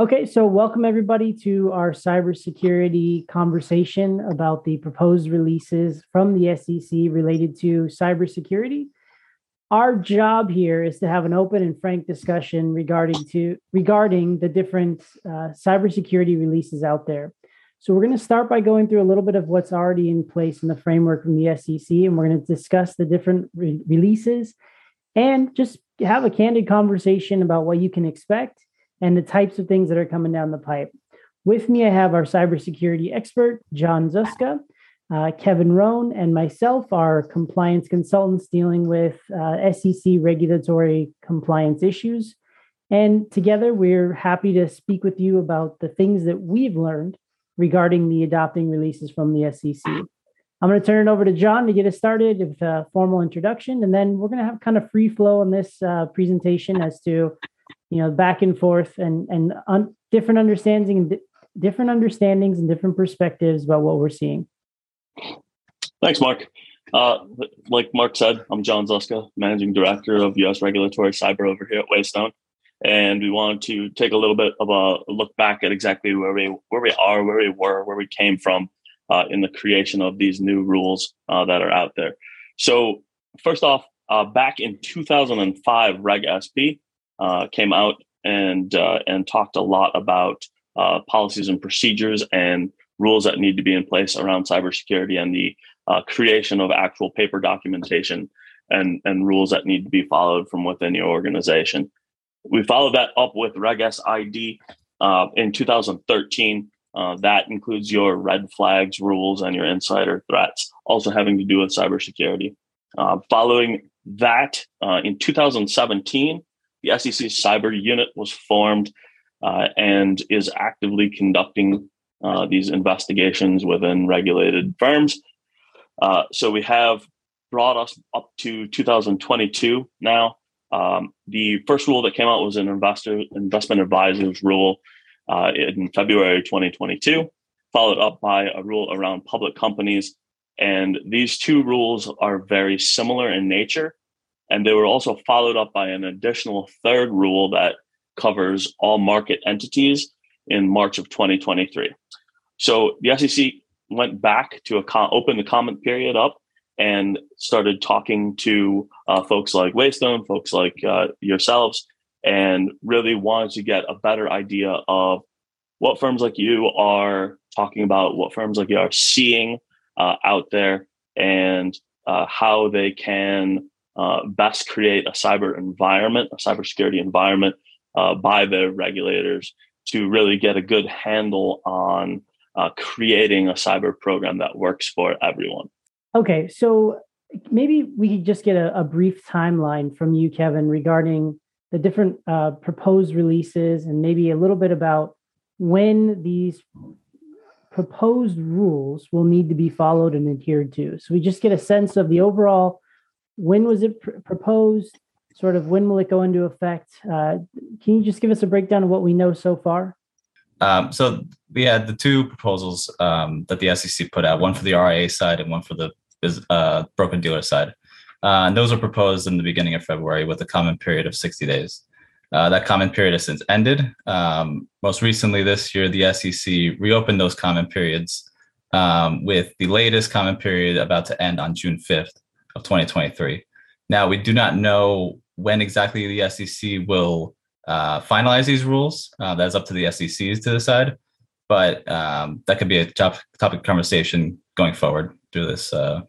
Okay, so welcome everybody to our cybersecurity conversation about the proposed releases from the SEC related to cybersecurity. Our job here is to have an open and frank discussion regarding to regarding the different uh, cybersecurity releases out there. So we're going to start by going through a little bit of what's already in place in the framework from the SEC, and we're going to discuss the different re- releases and just have a candid conversation about what you can expect and the types of things that are coming down the pipe. With me, I have our cybersecurity expert, John Zuska, uh, Kevin Roan, and myself, our compliance consultants dealing with uh, SEC regulatory compliance issues. And together, we're happy to speak with you about the things that we've learned regarding the adopting releases from the SEC. I'm going to turn it over to John to get us started with a formal introduction, and then we're going to have kind of free flow on this uh, presentation as to you know back and forth and and un- different understanding and di- different understandings and different perspectives about what we're seeing. Thanks mark. Uh, like mark said i'm john zuska managing director of us regulatory cyber over here at waystone. And we wanted to take a little bit of a look back at exactly where we where we are where we were where we came from uh, in the creation of these new rules uh, that are out there. So first off uh, back in 2005 reg S-P uh, came out and uh, and talked a lot about uh, policies and procedures and rules that need to be in place around cybersecurity and the uh, creation of actual paper documentation and and rules that need to be followed from within your organization. We followed that up with Reg S-ID uh, in 2013. Uh, that includes your red flags rules and your insider threats, also having to do with cybersecurity. following that, in 2017, the SEC cyber unit was formed uh, and is actively conducting uh, these investigations within regulated firms. Uh, so we have brought us up to 2022 now. Um, the first rule that came out was an investor investment advisors rule uh, in February 2022, followed up by a rule around public companies. And these two rules are very similar in nature, and they were also followed up by an additional third rule that covers all market entities in March of 2023. So the SEC went back to a open the comment period up and started talking to uh, folks like Waystone, folks like uh, yourselves, and really wanted to get a better idea of what firms like you are talking about, what firms like you are seeing uh, out there, and uh, how they can uh, best create a cyber environment, a cybersecurity environment uh, by the regulators to really get a good handle on uh, creating a cyber program that works for everyone. Okay, so maybe we could just get a, a brief timeline from you, Kevin, regarding the different uh, proposed releases and maybe a little bit about when these proposed rules will need to be followed and adhered to. So we just get a sense of the overall when was it pr- proposed? Sort of when will it go into effect? Uh, can you just give us a breakdown of what we know so far? Um, so we had the two proposals um, that the SEC put out, one for the RIA side and one for the uh, dealer side. Uh, and those were proposed in the beginning of February with a comment period of 60 days. Uh, that comment period has since ended. Um, most recently this year, the SEC reopened those comment periods um, with the latest comment period about to end on June 5th of 2023. Now, we do not know when exactly the SEC will uh, finalize these rules. Uh, that's up to the SECs to decide, but um, that could be a top, topic conversation going forward through this. Uh,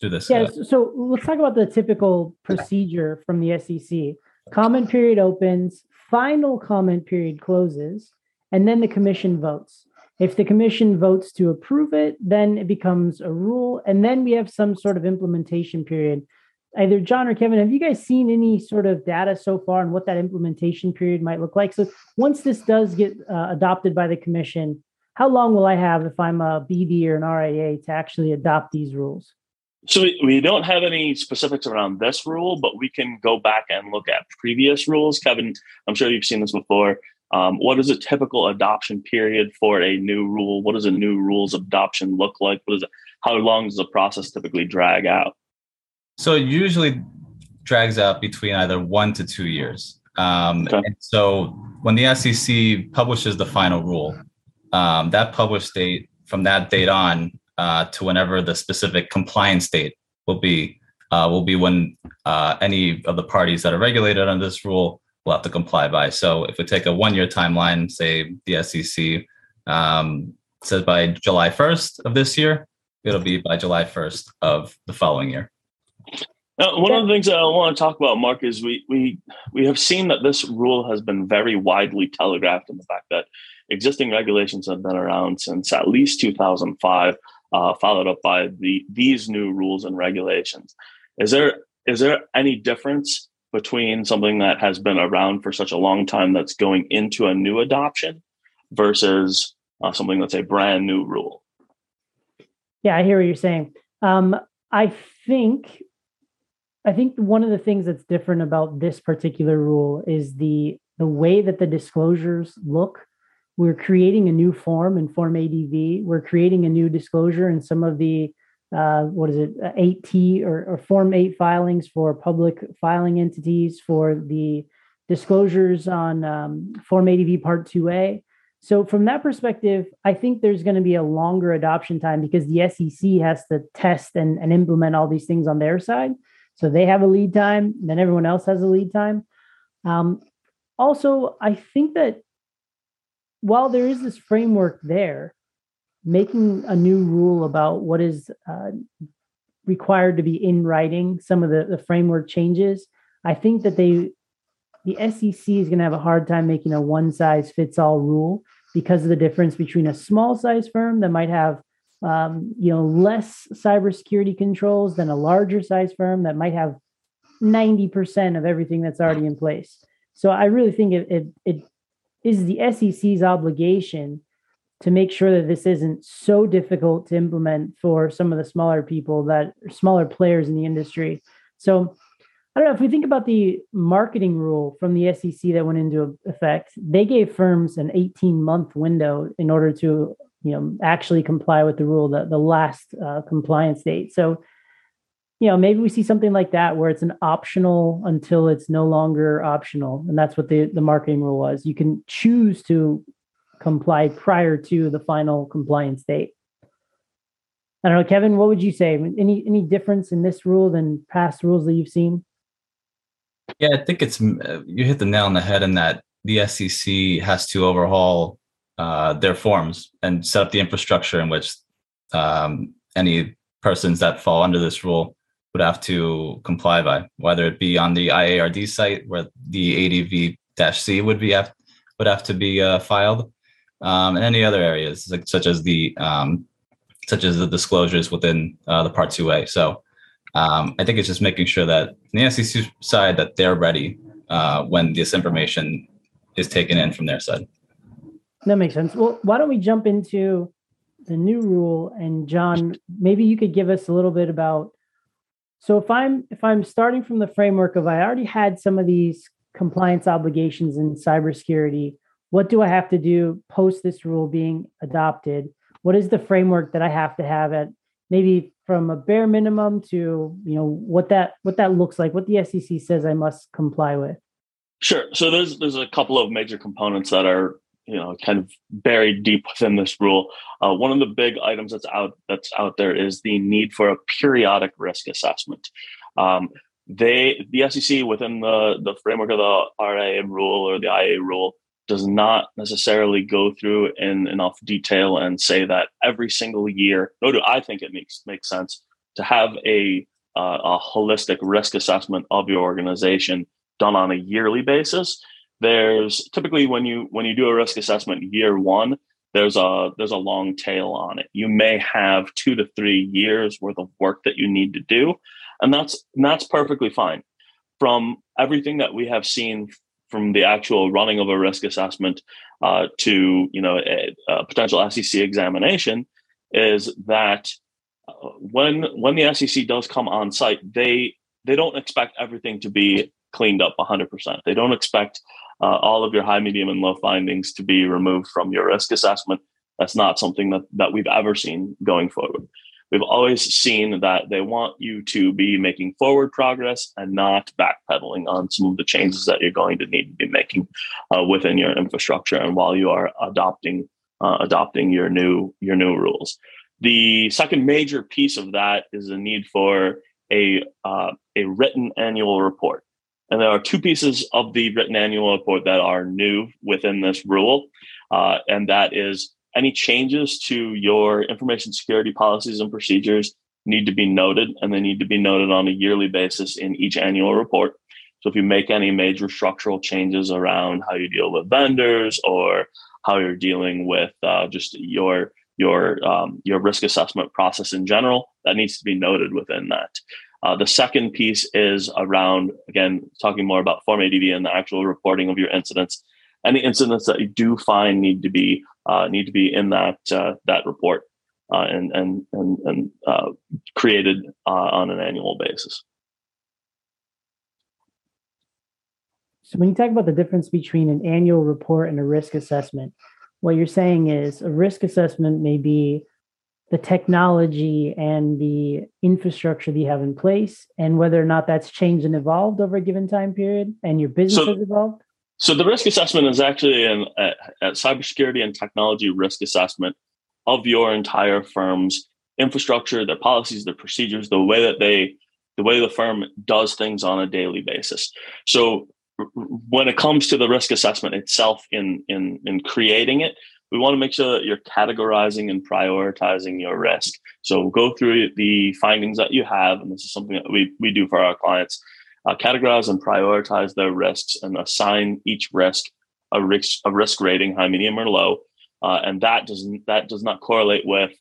through this. Yeah. Uh, so let's talk about the typical procedure from the SEC. Comment period opens, final comment period closes, and then the commission votes. If the commission votes to approve it, then it becomes a rule. And then we have some sort of implementation period. Either John or Kevin, have you guys seen any sort of data so far on what that implementation period might look like? So once this does get uh, adopted by the commission, how long will I have if I'm a BD or an RIA to actually adopt these rules? So we don't have any specifics around this rule, but we can go back and look at previous rules. Kevin, I'm sure you've seen this before. Um, what is a typical adoption period for a new rule? What does a new rules adoption look like? What is it? How long does the process typically drag out? So it usually drags out between either one to two years. Um, okay. And so when the SEC publishes the final rule, um, that published date from that date on uh, to whenever the specific compliance date will be uh, will be when uh, any of the parties that are regulated under this rule will have to comply by. So if we take a one year timeline, say the SEC um, says by July 1st of this year, it'll be by July 1st of the following year. Now, one of the things that I want to talk about, Mark, is we we we have seen that this rule has been very widely telegraphed in the fact that existing regulations have been around since at least 2005, uh, followed up by the these new rules and regulations. Is there is there any difference between something that has been around for such a long time that's going into a new adoption versus uh, something that's a brand new rule? Yeah, I hear what you're saying. Um, I think I think one of the things that's different about this particular rule is the the way that the disclosures look. We're creating a new form in Form ADV. We're creating a new disclosure in some of the uh, what is it, 8T or, or Form 8 filings for public filing entities for the disclosures on um, Form ADV Part 2A. So, from that perspective, I think there's going to be a longer adoption time because the SEC has to test and, and implement all these things on their side. So, they have a lead time, then everyone else has a lead time. Um, also, I think that while there is this framework there, making a new rule about what is uh, required to be in writing, some of the, the framework changes, I think that they the SEC is going to have a hard time making a one size fits all rule because of the difference between a small size firm that might have um, you know less cybersecurity controls than a larger size firm that might have 90% of everything that's already in place. So I really think it, it, it is the SEC's obligation to make sure that this isn't so difficult to implement for some of the smaller people that smaller players in the industry. So I don't know if we think about the marketing rule from the SEC that went into effect, they gave firms an 18 month window in order to you know actually comply with the rule, the, the last uh, compliance date. So you know maybe we see something like that where it's an optional until it's no longer optional and that's what the, the marketing rule was you can choose to comply prior to the final compliance date. I don't know, Kevin, what would you say? Any any difference in this rule than past rules that you've seen? Yeah, I think it's you hit the nail on the head in that the SEC has to overhaul uh, their forms and set up the infrastructure in which um, any persons that fall under this rule would have to comply by, whether it be on the IARD site where the ADV-C would be would have to be uh, filed, um, and any other areas like, such as the um, such as the disclosures within uh, the Part 2A. So um, I think it's just making sure that the SEC side that they're ready uh, when this information is taken in from their side. That makes sense. Well, why don't we jump into the new rule and John, maybe you could give us a little bit about so if I'm if I'm starting from the framework of I already had some of these compliance obligations in cybersecurity, what do I have to do post this rule being adopted? What is the framework that I have to have at maybe from a bare minimum to you know what that what that looks like, what the SEC says I must comply with? Sure. So there's there's a couple of major components that are you know kind of buried deep within this rule. Uh, one of the big items that's out that's out there is the need for a periodic risk assessment. Um, they the SEC within the the framework of the RA rule or the IA rule does not necessarily go through in enough detail and say that every single year, No, do I think it makes makes sense to have a uh, a holistic risk assessment of your organization done on a yearly basis. There's typically when you when you do a risk assessment year one, there's a there's a long tail on it. You may have two to three years worth of work that you need to do, and that's and that's perfectly fine. From everything that we have seen from the actual running of a risk assessment uh, to you know a, a, potential SEC examination is that uh, when when the SEC does come on site, they they don't expect everything to be cleaned up 100%. They don't expect uh, all of your high, medium, and low findings to be removed from your risk assessment. That's not something that, that we've ever seen going forward. We've always seen that they want you to be making forward progress and not backpedaling on some of the changes that you're going to need to be making uh, within your infrastructure and while you are adopting uh, adopting your new your new rules. The second major piece of that is the need for a uh, a written annual report. And there are two pieces of the written annual report that are new within this rule, uh, and that is any changes to your information security policies and procedures need to be noted, and they need to be noted on a yearly basis in each annual report. So if you make any major structural changes around how you deal with vendors or how you're dealing with uh, just your your um, your risk assessment process in general, that needs to be noted within that. Uh, the second piece is around again talking more about Form ADV and the actual reporting of your incidents. Any incidents that you do find need to be uh, need to be in that uh, that report uh, and and and, and uh, created uh, on an annual basis. So when you talk about the difference between an annual report and a risk assessment, what you're saying is a risk assessment may be the technology and the infrastructure that you have in place and whether or not that's changed and evolved over a given time period and your business so, has evolved? So the risk assessment is actually an, a, a cybersecurity and technology risk assessment of your entire firm's infrastructure, their policies, their procedures, the way that they the way the firm does things on a daily basis. So when it comes to the risk assessment itself in in in creating it we want to make sure that you're categorizing and prioritizing your risk so go through the findings that you have and this is something that we, we do for our clients uh, categorize and prioritize their risks and assign each risk a risk a risk rating high medium or low uh, and that doesn't that does not correlate with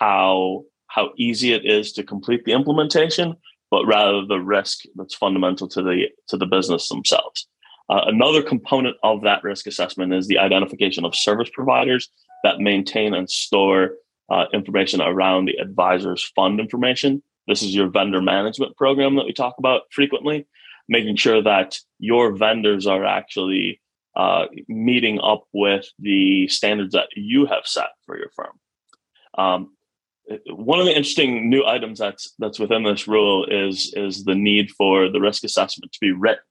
how how easy it is to complete the implementation but rather the risk that's fundamental to the to the business themselves. Uh, another component of that risk assessment is the identification of service providers that maintain and store uh, information around the advisor's fund information. This is your vendor management program that we talk about frequently, making sure that your vendors are actually uh, meeting up with the standards that you have set for your firm. Um, one of the interesting new items that's that's within this rule is is the need for the risk assessment to be written.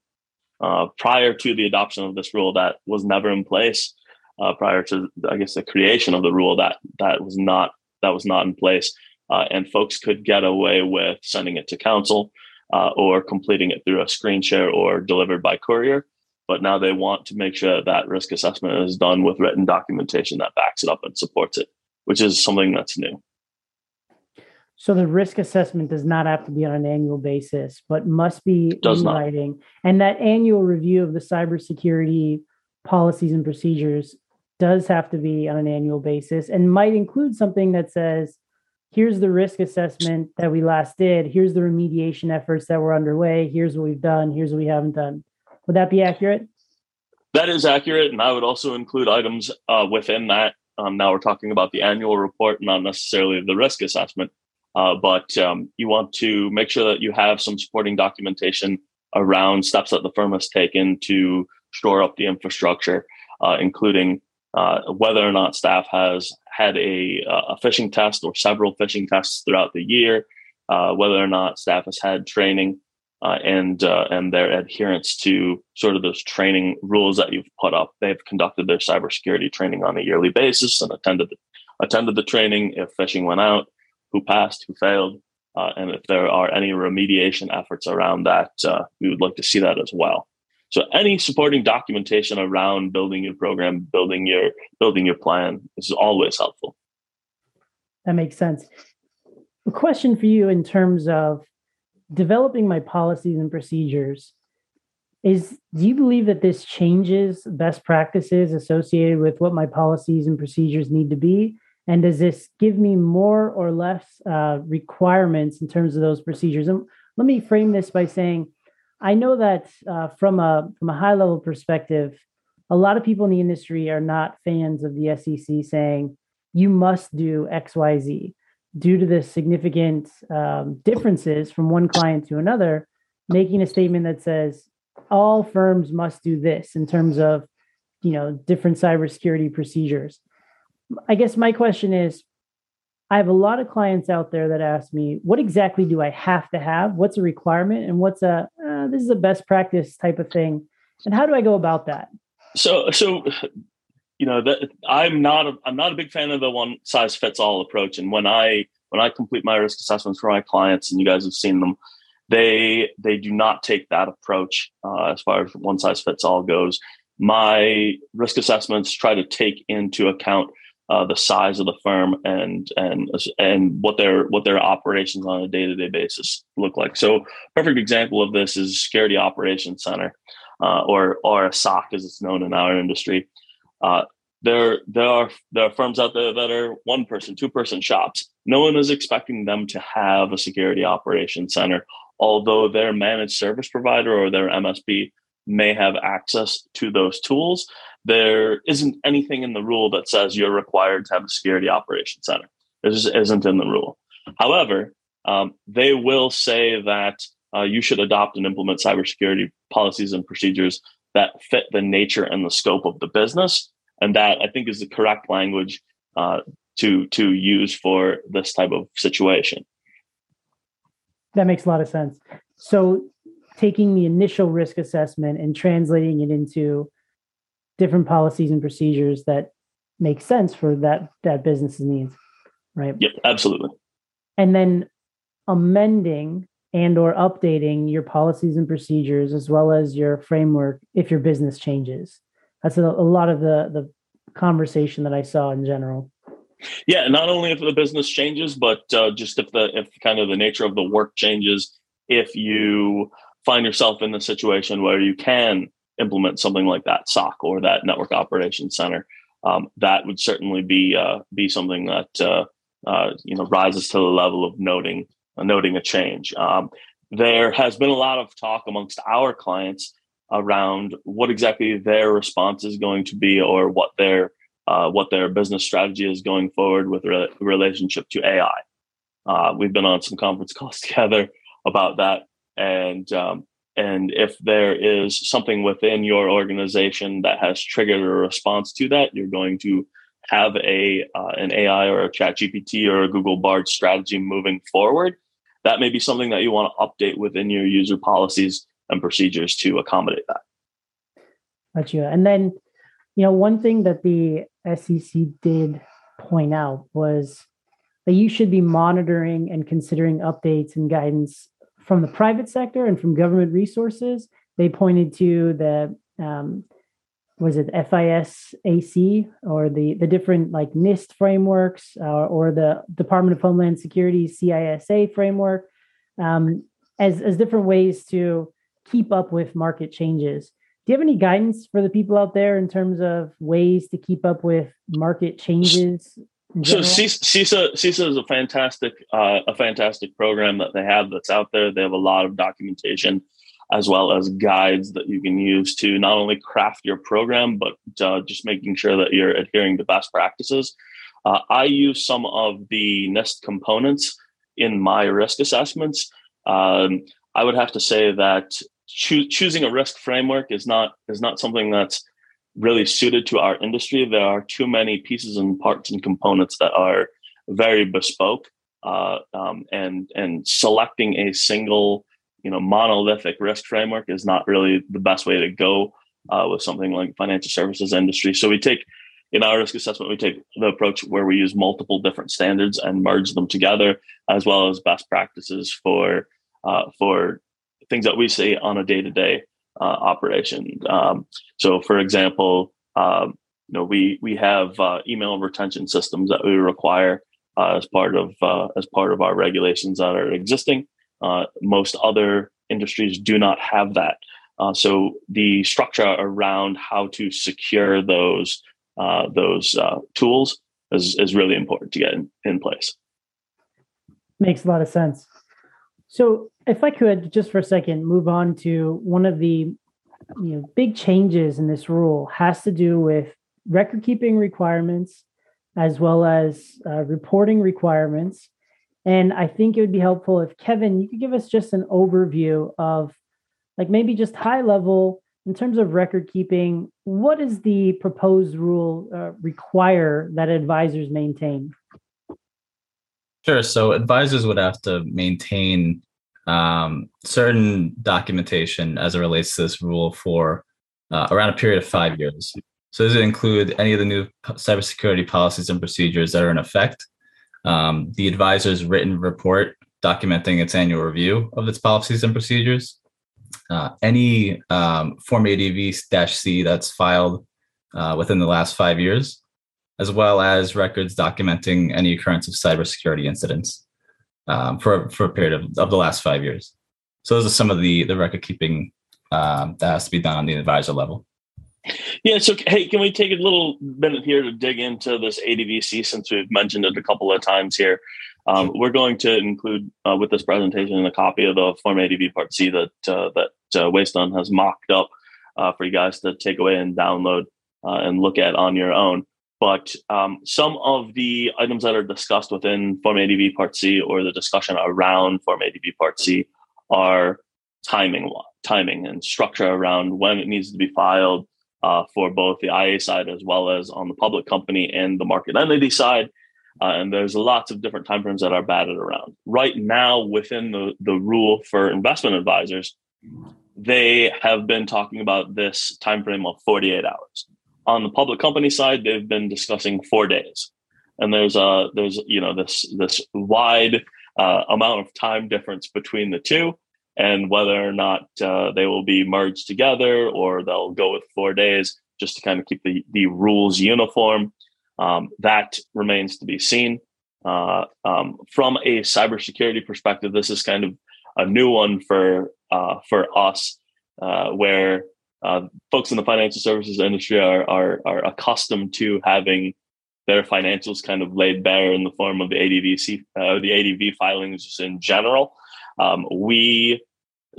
Uh, prior to the adoption of this rule, that was never in place. Uh, prior to, I guess, the creation of the rule, that that was not that was not in place, uh, and folks could get away with sending it to counsel uh, or completing it through a screen share or delivered by courier. But now they want to make sure that risk assessment is done with written documentation that backs it up and supports it, which is something that's new. So the risk assessment does not have to be on an annual basis, but must be does in not. writing. And that annual review of the cybersecurity policies and procedures does have to be on an annual basis and might include something that says, here's the risk assessment that we last did, here's the remediation efforts that were underway, here's what we've done, here's what we haven't done. Would that be accurate? That is accurate. And I would also include items uh, within that. Um, now we're talking about the annual report, not necessarily the risk assessment. Uh, but um, you want to make sure that you have some supporting documentation around steps that the firm has taken to shore up the infrastructure, uh, including uh, whether or not staff has had a, uh, a phishing test or several phishing tests throughout the year, uh, whether or not staff has had training. Uh, and and their adherence to sort of those training rules that you've put up. They've conducted their cybersecurity training on a yearly basis and attended the, attended the training if phishing went out who passed, who failed, uh, and if there are any remediation efforts around that, uh, we would like to see that as well. So any supporting documentation around building your program, building your building your plan is always helpful. That makes sense. A question for you in terms of developing my policies and procedures is do you believe that this changes best practices associated with what my policies and procedures need to be and does this give me more or less uh, requirements in terms of those procedures? And let me frame this by saying, I know that uh, from a from a high level perspective, a lot of people in the industry are not fans of the SEC saying you must do X, Y, Z due to the significant um, differences from one client to another. Making a statement that says all firms must do this in terms of you know different cybersecurity procedures I guess my question is I have a lot of clients out there that ask me, what exactly do I have to have? What's a requirement? And what's a, uh, this is a best practice type of thing. And how do I go about that? So, so, you know, that I'm not, a, I'm not a big fan of the one size fits all approach. And when I, when I complete my risk assessments for my clients and you guys have seen them, they, they do not take that approach uh, as far as one size fits all goes. My risk assessments try to take into account uh, the size of the firm and and and what their what their operations on a day to day basis look like. So, perfect example of this is Security Operations Center, uh, or or a SOC as it's known in our industry. Uh, there there are there are firms out there that are one person, two person shops. No one is expecting them to have a security operations center, although their managed service provider or their MSP may have access to those tools there isn't anything in the rule that says you're required to have a security operations center. This just isn't in the rule. However, um, they will say that uh, you should adopt and implement cybersecurity policies and procedures that fit the nature and the scope of the business, and that I think is the correct language uh, to to use for this type of situation. That makes a lot of sense. So, taking the initial risk assessment and translating it into different policies and procedures that make sense for that that business's needs right? Yep absolutely. And then amending and or updating your policies and procedures as well as your framework if your business changes. That's a, a lot of the the conversation that i saw in general. Yeah not only if the business changes but uh, just if the if kind of the nature of the work changes if you find yourself in the situation where you can implement something like that SOC or that network operations center, um, that would certainly be uh, be something that uh, uh, you know rises to the level of noting uh, noting a change. Um, there has been a lot of talk amongst our clients around what exactly their response is going to be, or what their uh, what their business strategy is going forward with re- relationship to AI. Uh, we've been on some conference calls together about that, and um, and if there is something within your organization that has triggered a response to that, you're going to have a uh, an AI or a Chat GPT or a Google Bard strategy moving forward. That may be something that you want to update within your user policies and procedures to accommodate that. Gotcha. And then, you know, one thing that the SEC did point out was that you should be monitoring and considering updates and guidance from the private sector and from government resources. They pointed to the um, was it FS-ISAC or the the different like NIST frameworks uh, or the Department of Homeland Security CISA framework um, as as different ways to keep up with market changes. Do you have any guidance for the people out there in terms of ways to keep up with market changes so CISA CISA is a fantastic uh, a fantastic program that they have that's out there. They have a lot of documentation as well as guides that you can use to not only craft your program but uh, just making sure that you're adhering to best practices. Uh, I use some of the NIST components in my risk assessments. Um, I would have to say that cho- choosing a risk framework is not is not something that's really suited to our industry. There are too many pieces and parts and components that are very bespoke, uh, um, and and selecting a single you know monolithic risk framework is not really the best way to go uh, with something like financial services industry. So we take in our risk assessment, we take the approach where we use multiple different standards and merge them together, as well as best practices for uh, for things that we see on a day to day uh, operation. Um, so, for example, um, you know, we we have uh, email retention systems that we require uh, as part of uh, as part of our regulations that are existing. Uh, most other industries do not have that. Uh, so, the structure around how to secure those those tools is is really important to get in, in place. Makes a lot of sense. So, if I could just for a second move on to one of the you know big changes in this rule has to do with record keeping requirements as well as uh, reporting requirements. And I think it would be helpful if Kevin, you could give us just an overview of like maybe just high level in terms of record keeping. What does the proposed rule uh, require that advisors maintain? Sure. So advisors would have to maintain um, certain documentation as it relates to this rule for uh, around a period of five years. So does it include any of the new cybersecurity policies and procedures that are in effect? Um, the advisor's written report documenting its annual review of its policies and procedures, uh, any um, Form ADV-C that's filed uh, within the last five years, as well as records documenting any occurrence of cybersecurity incidents um, for, for a period of, of the last five years. So those are some of the, the record keeping um, that has to be done on the advisor level. Yeah. So, hey, can we take a little minute here to dig into this ADV-C since we've mentioned it a couple of times here? Um, we're going to include uh, with this presentation a copy of the Form ADV Part C that uh, that uh, Waystone has mocked up uh, for you guys to take away and download uh, and look at on your own. But um, some of the items that are discussed within Form ADV Part C or the discussion around Form ADV Part C are timing, timing and structure around when it needs to be filed uh, for both the IA side as well as on the public company and the market entity side. Uh, and there's lots of different timeframes that are batted around. Right now, within the, the rule for investment advisors, they have been talking about this time frame of 48 hours on the public company side, they've been discussing four days, and there's a there's you know this this wide uh, amount of time difference between the two, and whether or not uh, they will be merged together or they'll go with four days just to kind of keep the the rules uniform. Um, that remains to be seen. Uh, um, from a cybersecurity perspective, this is kind of a new one for uh, for us, uh, where uh, folks in the financial services industry are, are, are accustomed to having their financials kind of laid bare in the form of the ADV uh, the ADV filings in general. Um, we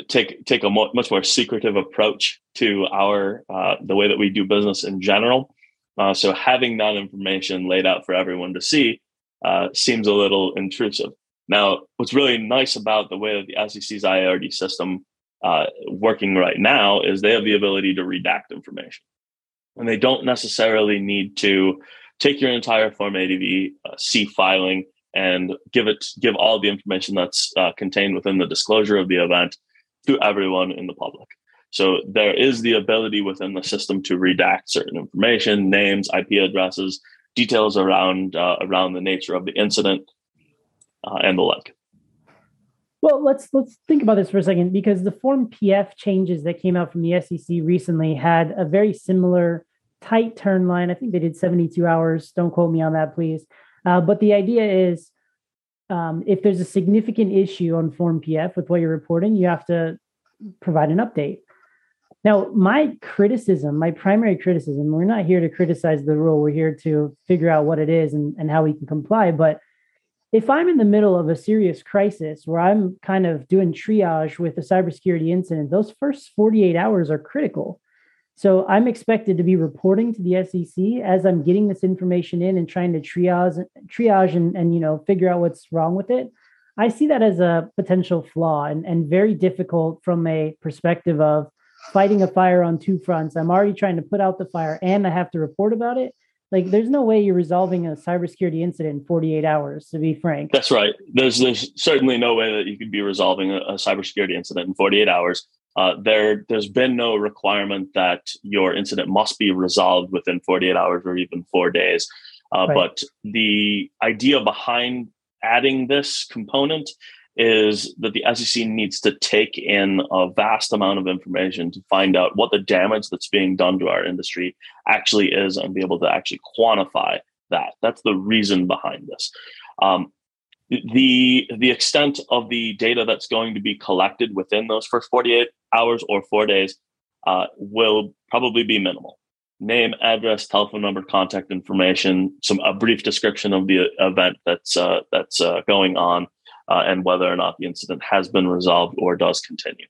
take take a mo- much more secretive approach to our uh, the way that we do business in general. Uh, so having that information laid out for everyone to see uh, seems a little intrusive. Now, what's really nice about the way that the SEC's IRD system uh, working right now is they have the ability to redact information. And they don't necessarily need to take your entire Form ADV uh, C filing and give it give all the information that's uh, contained within the disclosure of the event to everyone in the public. So there is the ability within the system to redact certain information, names, IP addresses, details around uh, around the nature of the incident, uh, and the like. Well, let's let's think about this for a second because the Form PF changes that came out from the SEC recently had a very similar tight turn line. I think they did 72 hours. Don't quote me on that, please. Uh, but the idea is um, if there's a significant issue on Form PF with what you're reporting, you have to provide an update. Now, my criticism, my primary criticism, we're not here to criticize the rule. We're here to figure out what it is and, and how we can comply. But if I'm in the middle of a serious crisis where I'm kind of doing triage with a cybersecurity incident, those first 48 hours are critical. So I'm expected to be reporting to the SEC as I'm getting this information in and trying to triage, triage and, and you know figure out what's wrong with it. I see that as a potential flaw and, and very difficult from a perspective of fighting a fire on two fronts. I'm already trying to put out the fire and I have to report about it like there's no way you're resolving a cybersecurity incident in 48 hours to be frank. That's right. There's there's certainly no way that you could be resolving a, a cybersecurity incident in 48 hours. Uh, there there's been no requirement that your incident must be resolved within 48 hours or even four days. Uh, right. but the idea behind adding this component is that the SEC needs to take in a vast amount of information to find out what the damage that's being done to our industry actually is and be able to actually quantify that. That's the reason behind this. Um, the the extent of the data that's going to be collected within those first 48 hours or four days uh, will probably be minimal name address telephone number contact information some a brief description of the event that's uh, that's uh, going on uh, and whether or not the incident has been resolved or does continue.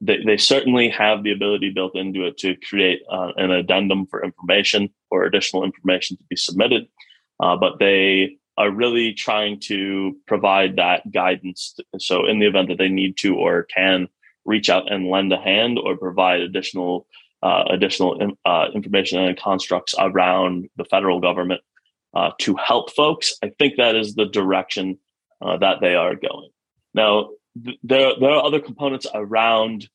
They, they certainly have the ability built into it to create uh, an addendum for information or additional information to be submitted, uh, but they are really trying to provide that guidance. So, in the event that they need to or can reach out and lend a hand or provide additional uh, additional uh, information and constructs around the federal government uh, to help folks. I think that is the direction uh, that they are going. Now, th- there there are other components around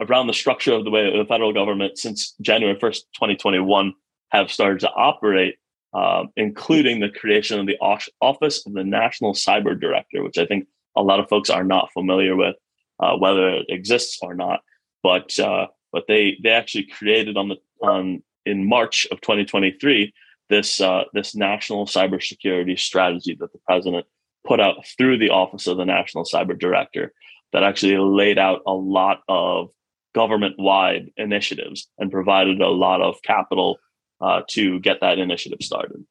around the structure of the way the federal government since January first, twenty twenty one, have started to operate, uh, including the creation of the Office of the National Cyber Director, which I think a lot of folks are not familiar with, uh, whether it exists or not. But uh, but they they actually created on the on in March of 2023 this uh, this national cybersecurity strategy that the president put out through the Office of the National Cyber Director that actually laid out a lot of government wide initiatives and provided a lot of capital uh, to get that initiative started.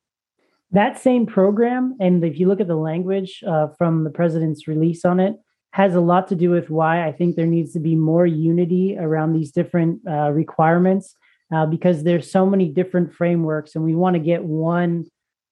That same program, and if you look at the language uh, from the president's release on it, has a lot to do with why I think there needs to be more unity around these different uh, requirements uh, because there's so many different frameworks, and we want to get one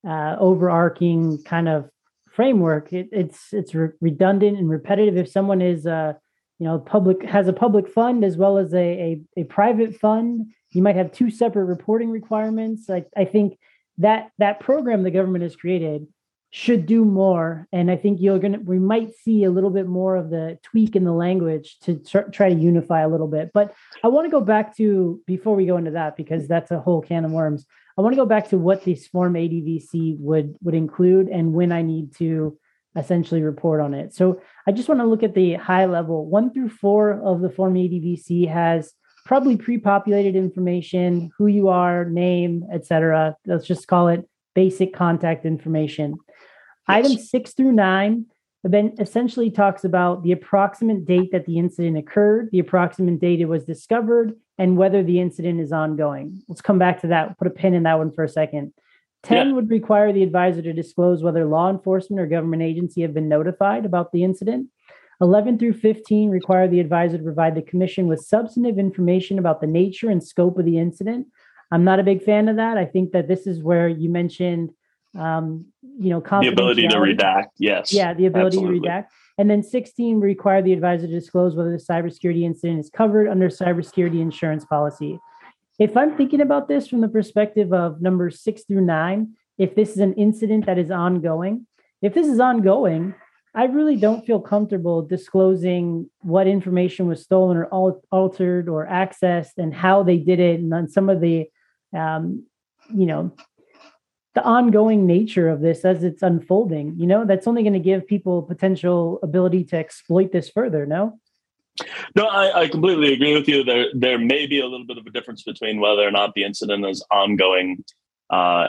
uh, overarching kind of framework. It, it's it's re- redundant and repetitive. If someone is uh, you know public has a public fund as well as a, a, a private fund, you might have two separate reporting requirements. I, I think that that program the government has created should do more and i think you're gonna we might see a little bit more of the tweak in the language to tr- try to unify a little bit but i want to go back to before we go into that because that's a whole can of worms i want to go back to what this form ADV-C would would include and when i need to essentially report on it. So i just want to look at the high level. One through four of the form ADV-C has probably pre-populated information who you are name etc let's just call it basic contact information. Yes. Item six through nine then essentially talks about the approximate date that the incident occurred, the approximate date it was discovered, and whether the incident is ongoing. Let's come back to that. Put a pin in that one for a second. 10 yeah. would require the advisor to disclose whether law enforcement or government agency have been notified about the incident. 11 through 15 require the advisor to provide the commission with substantive information about the nature and scope of the incident. I'm not a big fan of that. I think that this is where you mentioned um, you know, the ability to redact. Yes. Yeah, the ability absolutely. to redact. And then 16 require the advisor to disclose whether the cybersecurity incident is covered under cybersecurity insurance policy. If I'm thinking about this from the perspective of numbers six through nine, if this is an incident that is ongoing, if this is ongoing, I really don't feel comfortable disclosing what information was stolen or altered or accessed and how they did it and on some of the um, you know the ongoing nature of this as it's unfolding you know that's only going to give people potential ability to exploit this further no? No I, I, completely agree with you. There there may be a little bit of a difference between whether or not the incident is ongoing uh,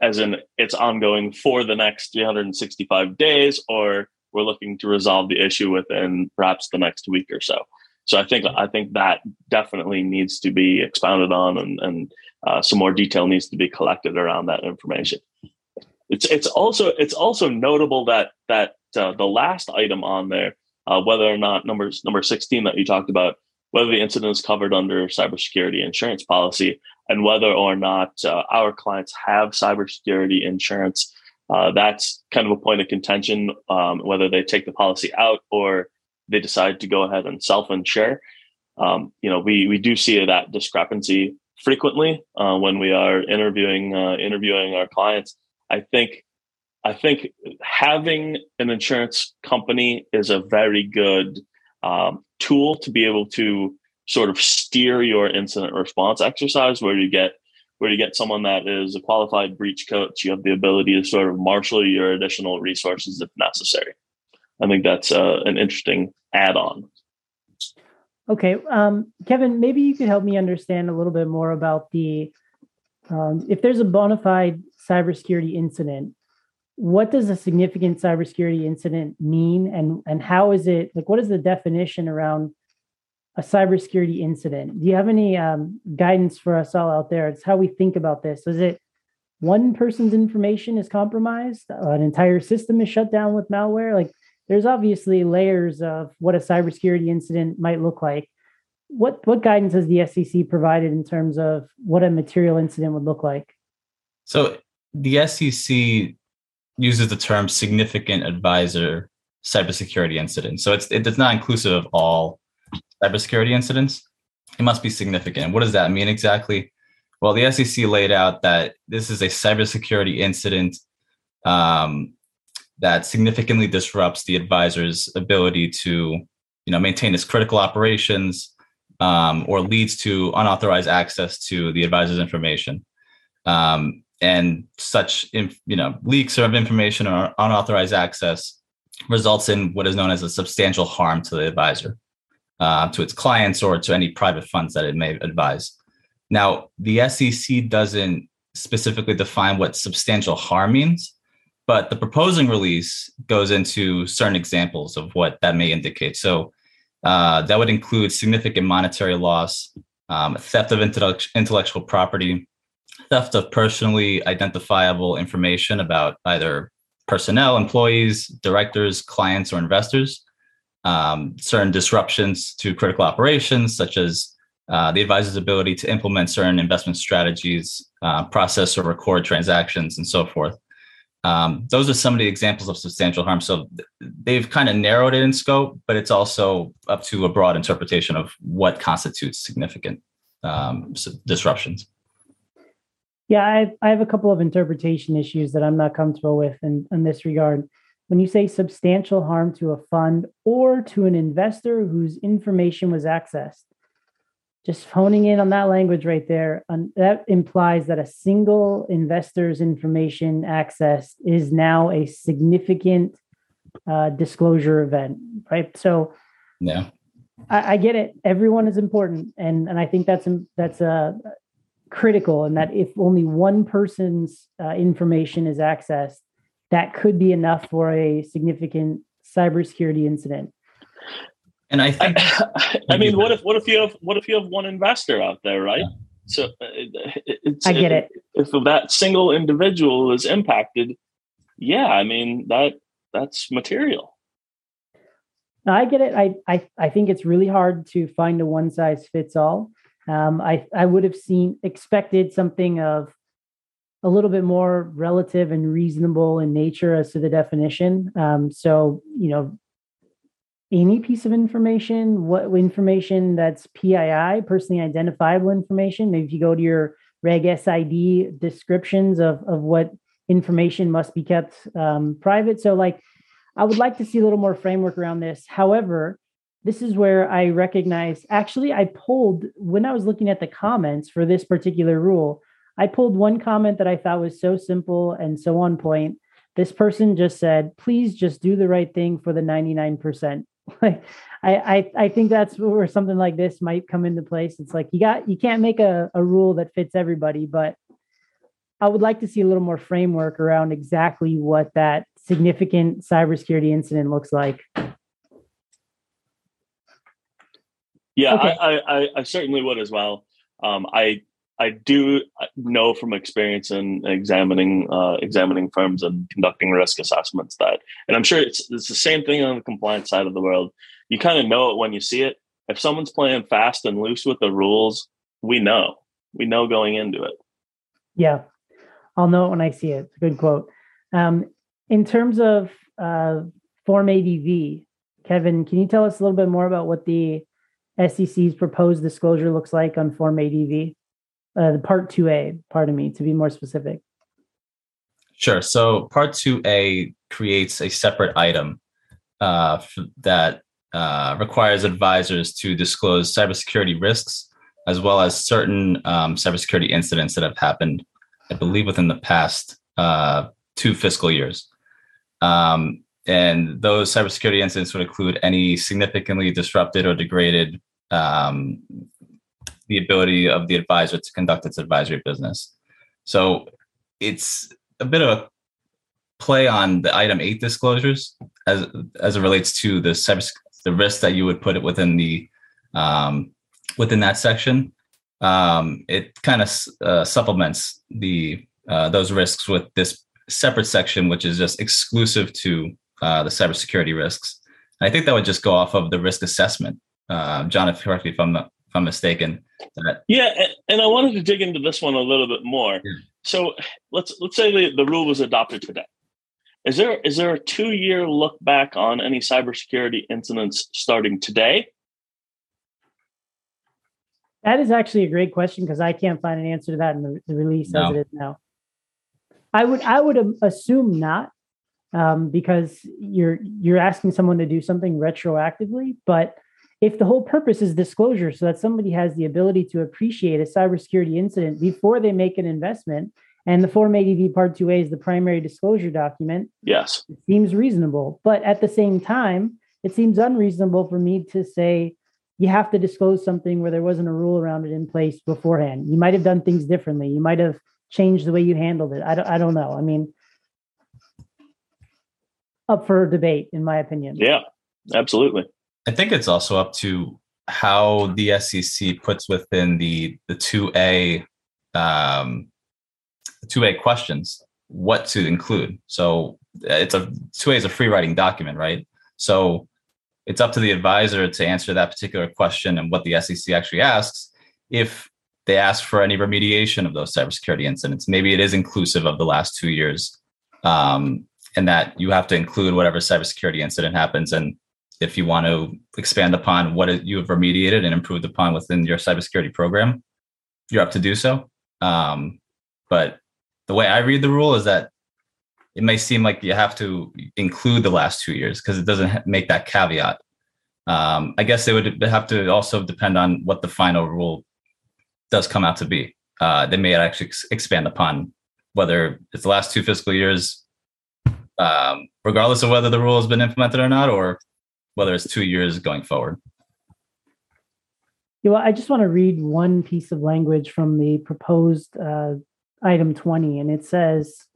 as in it's ongoing for the next 365 days or we're looking to resolve the issue within perhaps the next week or so. So i think i think that definitely needs to be expounded on and, and uh, some more detail needs to be collected around that information. It's it's also it's also notable that that uh, the last item on there, uh, whether or not numbers number sixteen that you talked about, whether the incident is covered under cybersecurity insurance policy, and whether or not uh, our clients have cybersecurity insurance. Uh, that's kind of a point of contention, um, whether they take the policy out or they decide to go ahead and self-insure. Um, you know, we we do see that discrepancy frequently uh, when we are interviewing uh, interviewing our clients. I think I think having an insurance company is a very good um, tool to be able to sort of steer your incident response exercise where you get where you get someone that is a qualified breach coach you have the ability to sort of marshal your additional resources if necessary i think that's uh, an interesting add-on Okay, um, Kevin, maybe you could help me understand a little bit more about the um, if there's a bona fide cybersecurity incident. What does a significant cybersecurity incident mean, and and how is it like? What is the definition around a cybersecurity incident? Do you have any um, guidance for us all out there? It's how we think about this. Is it one person's information is compromised, an entire system is shut down with malware? Like, there's obviously layers of what a cybersecurity incident might look like. What what guidance has the SEC provided in terms of what a material incident would look like? So the SEC uses the term significant advisor cybersecurity incident. So it's it's not inclusive of all cybersecurity incidents. It must be significant. What does that mean exactly? Well, the SEC laid out that this is a cybersecurity incident um, that significantly disrupts the advisor's ability to you know maintain its critical operations um, or leads to unauthorized access to the advisor's information. Um, and such you know leaks of information or unauthorized access results in what is known as a substantial harm to the advisor uh, to its clients or to any private funds that it may advise. Now the sec doesn't specifically define what substantial harm means but the proposing release goes into certain examples of what that may indicate so uh, that would include significant monetary loss um, theft of intellectual property theft of personally identifiable information about either personnel, employees, directors, clients, or investors. Um, certain disruptions to critical operations, such as uh, the advisor's ability to implement certain investment strategies, uh, process or record transactions, and so forth. Um, those are some of the examples of substantial harm. So they've kind of narrowed it in scope, but it's also up to a broad interpretation of what constitutes significant um, disruptions. Yeah, I, I have a couple of interpretation issues that I'm not comfortable with in, in this regard. When you say substantial harm to a fund or to an investor whose information was accessed, just honing in on that language right there, um, that implies that a single investor's information access is now a significant uh, disclosure event, right? So, yeah, I, I, get it. Everyone is important, and and I think that's that's a critical and that if only one person's uh, information is accessed, that could be enough for a significant cybersecurity incident. And I think, I, I mean, what if what if you have what if you have one investor out there, right? Yeah. So uh, it's, I get it. If that single individual is impacted, yeah, I mean that that's material. I get it. I, I I think it's really hard to find a one size fits all. Um, I I would have seen expected something of a little bit more relative and reasonable in nature as to the definition. Um, so you know, any piece of information, what information that's PII, personally identifiable information. Maybe if you go to your Reg S-ID descriptions of of what information must be kept um, private. So like, I would like to see a little more framework around this. However, this is where I recognize actually, I pulled when I was looking at the comments for this particular rule, I pulled one comment that I thought was so simple and so on point. This person just said, please just do the right thing for the 99%. Like I, I I think that's where something like this might come into place. It's like you got you can't make a, a rule that fits everybody, but I would like to see a little more framework around exactly what that significant cybersecurity incident looks like. Yeah, okay. I, I, I certainly would as well. Um, I I do know from experience in examining uh, examining firms and conducting risk assessments that, and I'm sure it's it's the same thing on the compliance side of the world. You kind of know it when you see it. If someone's playing fast and loose with the rules, we know. We know going into it. Yeah, I'll know it when I see it. It's a good quote. Um, in terms of uh, Form ADV, Kevin, can you tell us a little bit more about what the SEC's proposed disclosure looks like on Form ADV, uh, the Part 2A, pardon me, to be more specific. Sure. So Part 2A creates a separate item uh, that uh, requires advisors to disclose cybersecurity risks as well as certain um, cybersecurity incidents that have happened, I believe, within the past uh, two fiscal years. Um, and those cybersecurity incidents would include any significantly disrupted or degraded um, the ability of the advisor to conduct its advisory business. So it's a bit of a play on the item eight disclosures as as it relates to the cyber, the risk that you would put it within the um, within that section. Um, it kind of uh, supplements the uh, those risks with this separate section, which is just exclusive to uh, the cybersecurity risks. And I think that would just go off of the risk assessment uh, John, if correct me if I'm not, if I'm mistaken. That, yeah, and I wanted to dig into this one a little bit more. Yeah. So let's let's say the, the rule was adopted today. Is there is there a two year look back on any cybersecurity incidents starting today? That is actually a great question because I can't find an answer to that in the, the release no. as it is now. I would I would assume not, um, because you're you're asking someone to do something retroactively. But if the whole purpose is disclosure, so that somebody has the ability to appreciate a cybersecurity incident before they make an investment, and the Form ADV Part 2A is the primary disclosure document, yes, it seems reasonable. But at the same time, it seems unreasonable for me to say you have to disclose something where there wasn't a rule around it in place beforehand. You might have done things differently. You might have changed the way you handled it. I don't, I don't know. I mean, up for debate, in my opinion. Yeah, absolutely. I think it's also up to how the SEC puts within the the two A um, two A questions what to include. So it's a two A is a free writing document, right? So it's up to the advisor to answer that particular question and what the SEC actually asks. If they ask for any remediation of those cybersecurity incidents, maybe it is inclusive of the last two years. Um, and that you have to include whatever cybersecurity incident happens. And if you want to expand upon what you have remediated and improved upon within your cybersecurity program, you're up to do so. Um, but the way I read the rule is that it may seem like you have to include the last two years because it doesn't make that caveat. Um, I guess it would have to also depend on what the final rule does come out to be. Uh, they may actually ex- expand upon whether it's the last two fiscal years um, regardless of whether the rule has been implemented or not, or whether it's two years going forward. Yeah, well, I just want to read one piece of language from the proposed uh, item 20, and it says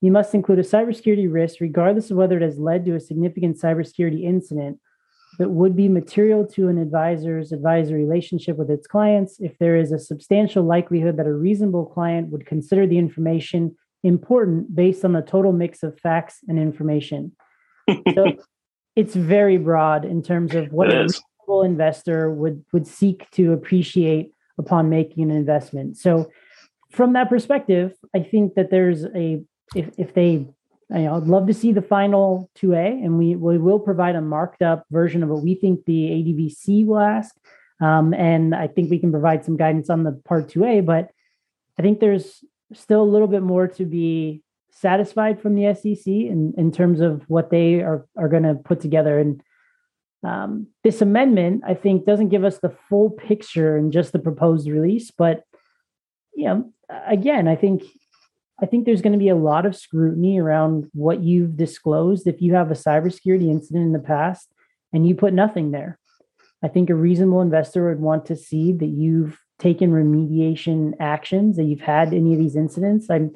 you must include a cybersecurity risk, regardless of whether it has led to a significant cybersecurity incident that would be material to an advisor's advisor relationship with its clients if there is a substantial likelihood that a reasonable client would consider the information important based on the total mix of facts and information. so it's very broad in terms of what a reasonable investor would would seek to appreciate upon making an investment. So from that perspective, I think that there's a if if they you know, I'd love to see the final 2A, and we, we will provide a marked up version of what we think the ADV-C will ask. Um, and I think we can provide some guidance on the part 2A, but I think there's still a little bit more to be satisfied from the SEC in, in terms of what they are, are going to put together. And um, this amendment, I think, doesn't give us the full picture in just the proposed release. But you know, again, I think I think there's going to be a lot of scrutiny around what you've disclosed. If you have a cybersecurity incident in the past and you put nothing there, I think a reasonable investor would want to see that you've taken remediation actions that you've had any of these incidents. I'm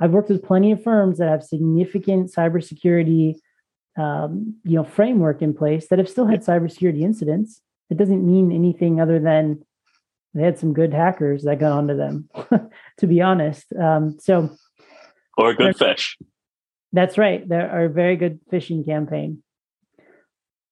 I've worked with plenty of firms that have significant cybersecurity um, you know framework in place that have still had cybersecurity incidents. It doesn't mean anything other than they had some good hackers that got onto them, to be honest. Um, so, or a good fish. That's right. There are a very good phishing campaign.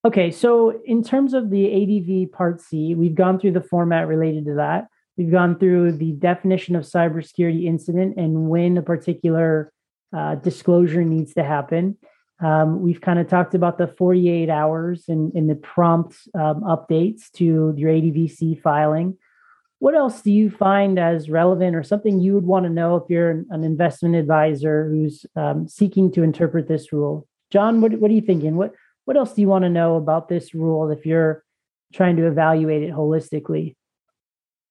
Okay, so in terms of the ADV Part C, we've gone through the format related to that. We've gone through the definition of cybersecurity incident and when a particular uh, disclosure needs to happen. Um, we've kind of talked about the 48 hours and, and the prompt um, updates to your ADV-C filing. What else do you find as relevant or something you would want to know if you're an, investment advisor who's um, seeking to interpret this rule? John, what, what are you thinking? What what else do you want to know about this rule if you're trying to evaluate it holistically?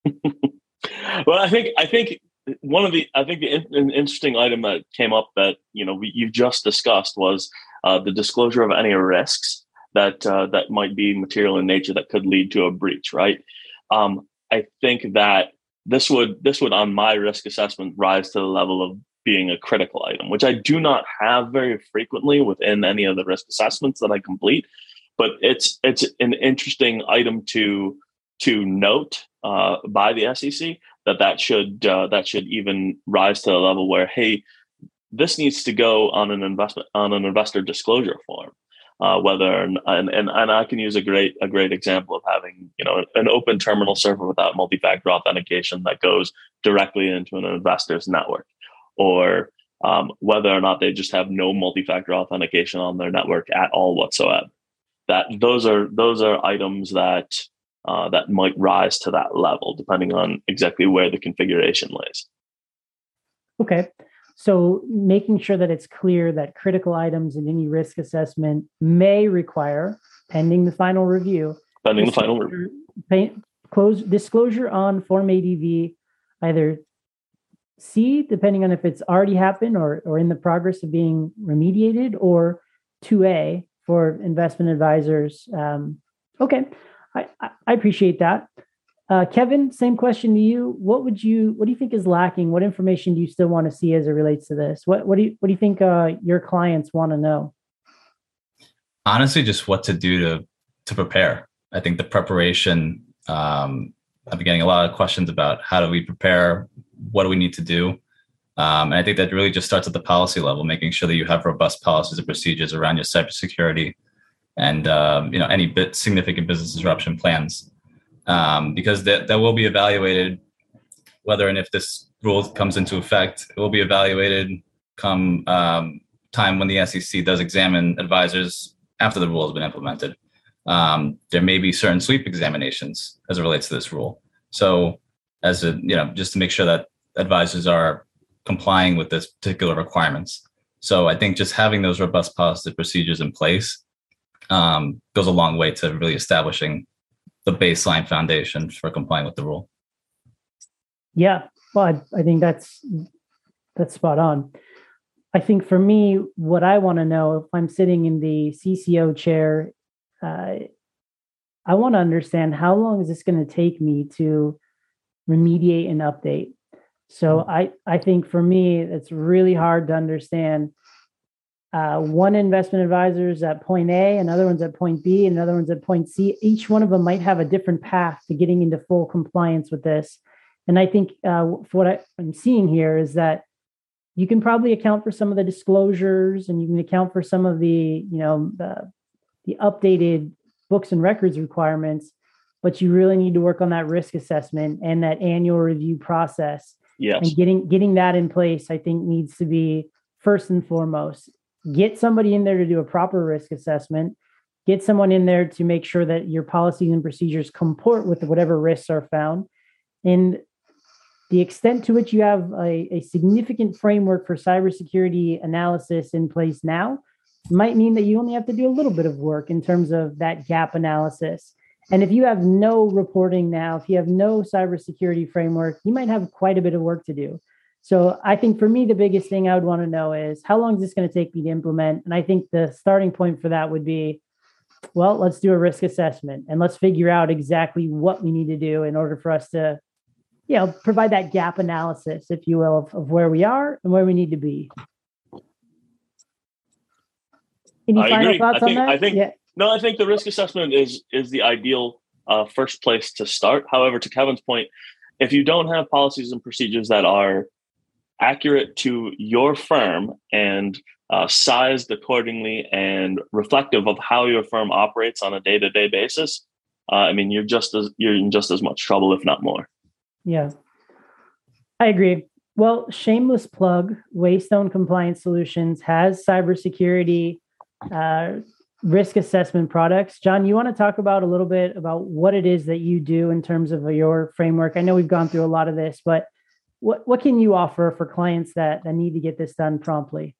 well, I think I think one of the I think the in, interesting item that came up that you know we, you just discussed was uh, the disclosure of any risks that uh, that might be material in nature that could lead to a breach. Right. Um, I think that this would this would on my risk assessment rise to the level of being a critical item, which I do not have very frequently within any of the risk assessments that I complete. But it's it's an interesting item to to note uh, by the SEC that that should uh, that should even rise to the level where hey, this needs to go on an investment on an investor disclosure form. Uh, whether and, and and I can use a great a great example of having you know an open terminal server without multi-factor authentication that goes directly into an investor's network or um, whether or not they just have no multi-factor authentication on their network at all whatsoever. That those are those are items that uh, that might rise to that level, depending on exactly where the configuration lays. Okay, So making sure that it's clear that critical items in any risk assessment may require, pending the final review, pending the final review, pay, close disclosure on Form ADV, either C, depending on if it's already happened or, or in the progress of being remediated, or 2A for investment advisors. Um, okay, I, I appreciate that. Uh, Kevin, same question to you. What would you what do you think is lacking? What information do you still want to see as it relates to this? What what do you what do you think uh, your clients want to know? Honestly, just what to do to to prepare. I think the preparation. Um, I've been getting a lot of questions about how do we prepare, what do we need to do, um, and I think that really just starts at the policy level, making sure that you have robust policies and procedures around your cybersecurity and um, you know any bit significant business disruption plans. Um, because that, that will be evaluated whether and if this rule comes into effect. It will be evaluated come um, time when the sec does examine advisors after the rule has been implemented. Um, there may be certain sweep examinations as it relates to this rule. So as a you know just to make sure that advisors are complying with this particular requirements. So i think just having those robust policy procedures in place um, goes a long way to really establishing the baseline foundation for complying with the rule. Yeah, well, I, I think that's that's spot on. I think for me, what I want to know if I'm sitting in the CCO chair, uh, I want to understand how long is this going to take me to remediate and update. So mm-hmm. I I think for me, it's really hard to understand uh, one investment advisor is at point A, another one's at point B, another one's at point C. Each one of them might have a different path to getting into full compliance with this. And I think uh, what I, I'm seeing here is that you can probably account for some of the disclosures and you can account for some of the, you know, the, the updated books and records requirements, but you really need to work on that risk assessment and that annual review process. Yes. And getting getting that in place, I think needs to be first and foremost get somebody in there to do a proper risk assessment get someone in there to make sure that your policies and procedures comport with whatever risks are found. And the extent to which you have a, a significant framework for cybersecurity analysis in place now might mean that you only have to do a little bit of work in terms of that gap analysis. And if you have no reporting now if you have no cybersecurity framework you might have quite a bit of work to do so I think for me, the biggest thing I would want to know is how long is this going to take me to implement? And I think the starting point for that would be, well, let's do a risk assessment and let's figure out exactly what we need to do in order for us to, you know, provide that gap analysis, if you will, of, of where we are and where we need to be. Any I final agree. thoughts I think, on that? I think yeah. no, I think the risk assessment is is the ideal uh, first place to start. However, to Kevin's point, if you don't have policies and procedures that are accurate to your firm and uh, sized accordingly and reflective of how your firm operates on a day-to-day basis uh, i mean you're just as you're in just as much trouble if not more. Yeah i agree. Well shameless plug waystone compliance solutions has cybersecurity uh, risk assessment products. John you want to talk about a little bit about what it is that you do in terms of your framework? I know we've gone through a lot of this but what what can you offer for clients that, that need to get this done promptly?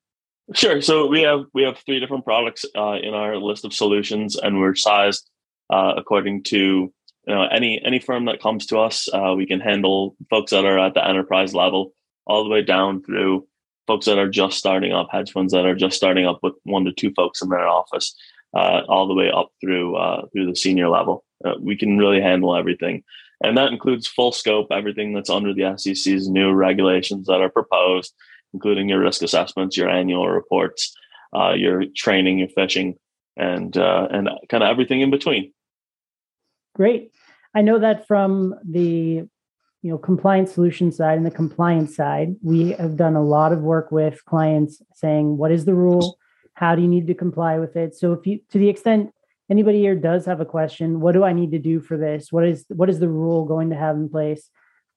Sure. So we have we have three different products uh, in our list of solutions, and we're sized uh, according to you know any any firm that comes to us. Uh, we can handle folks that are at the enterprise level, all the way down through folks that are just starting up, hedge funds that are just starting up with one to two folks in their office, uh, all the way up through uh, through the senior level. Uh, we can really handle everything. And that includes full scope, everything that's under the SEC's new regulations that are proposed, including your risk assessments, your annual reports, uh, your training, your phishing, and uh, and kind of everything in between. Great. I know that from the you know compliance solution side and the compliance side, we have done a lot of work with clients saying what is the rule, how do you need to comply with it. So if you to the extent anybody here does have a question, what do I need to do for this? What is what is the rule going to have in place?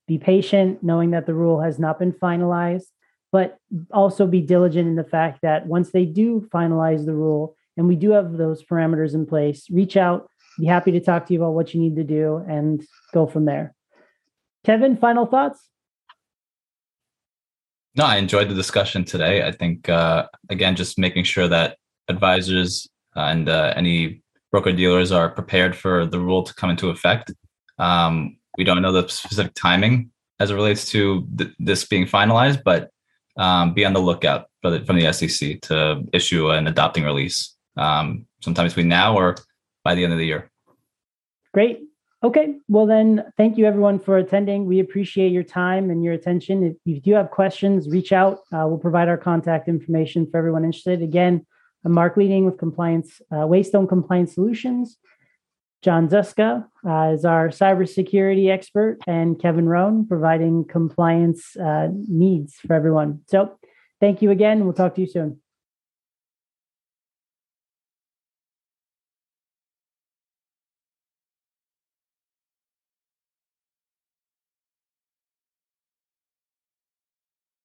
Be patient, knowing that the rule has not been finalized, but also be diligent in the fact that once they do finalize the rule and we do have those parameters in place, reach out, be happy to talk to you about what you need to do and go from there. Kevin, final thoughts? No, I enjoyed the discussion today. I think uh, again, just making sure that advisors and uh, any broker dealers are prepared for the rule to come into effect. Um, we don't know the specific timing as it relates to th- this being finalized, but um, be on the lookout the, from the SEC to issue an adopting release um, sometime between now or by the end of the year. Great. Okay. Well, then, thank you everyone for attending. We appreciate your time and your attention. If you do have questions, reach out. Uh, we'll provide our contact information for everyone interested. Again, I'm Mark Leading with Compliance, uh, Waystone Compliance Solutions. John Zuska uh, is our cybersecurity expert, and Kevin Roan providing compliance uh, needs for everyone. So, thank you again. We'll talk to you soon.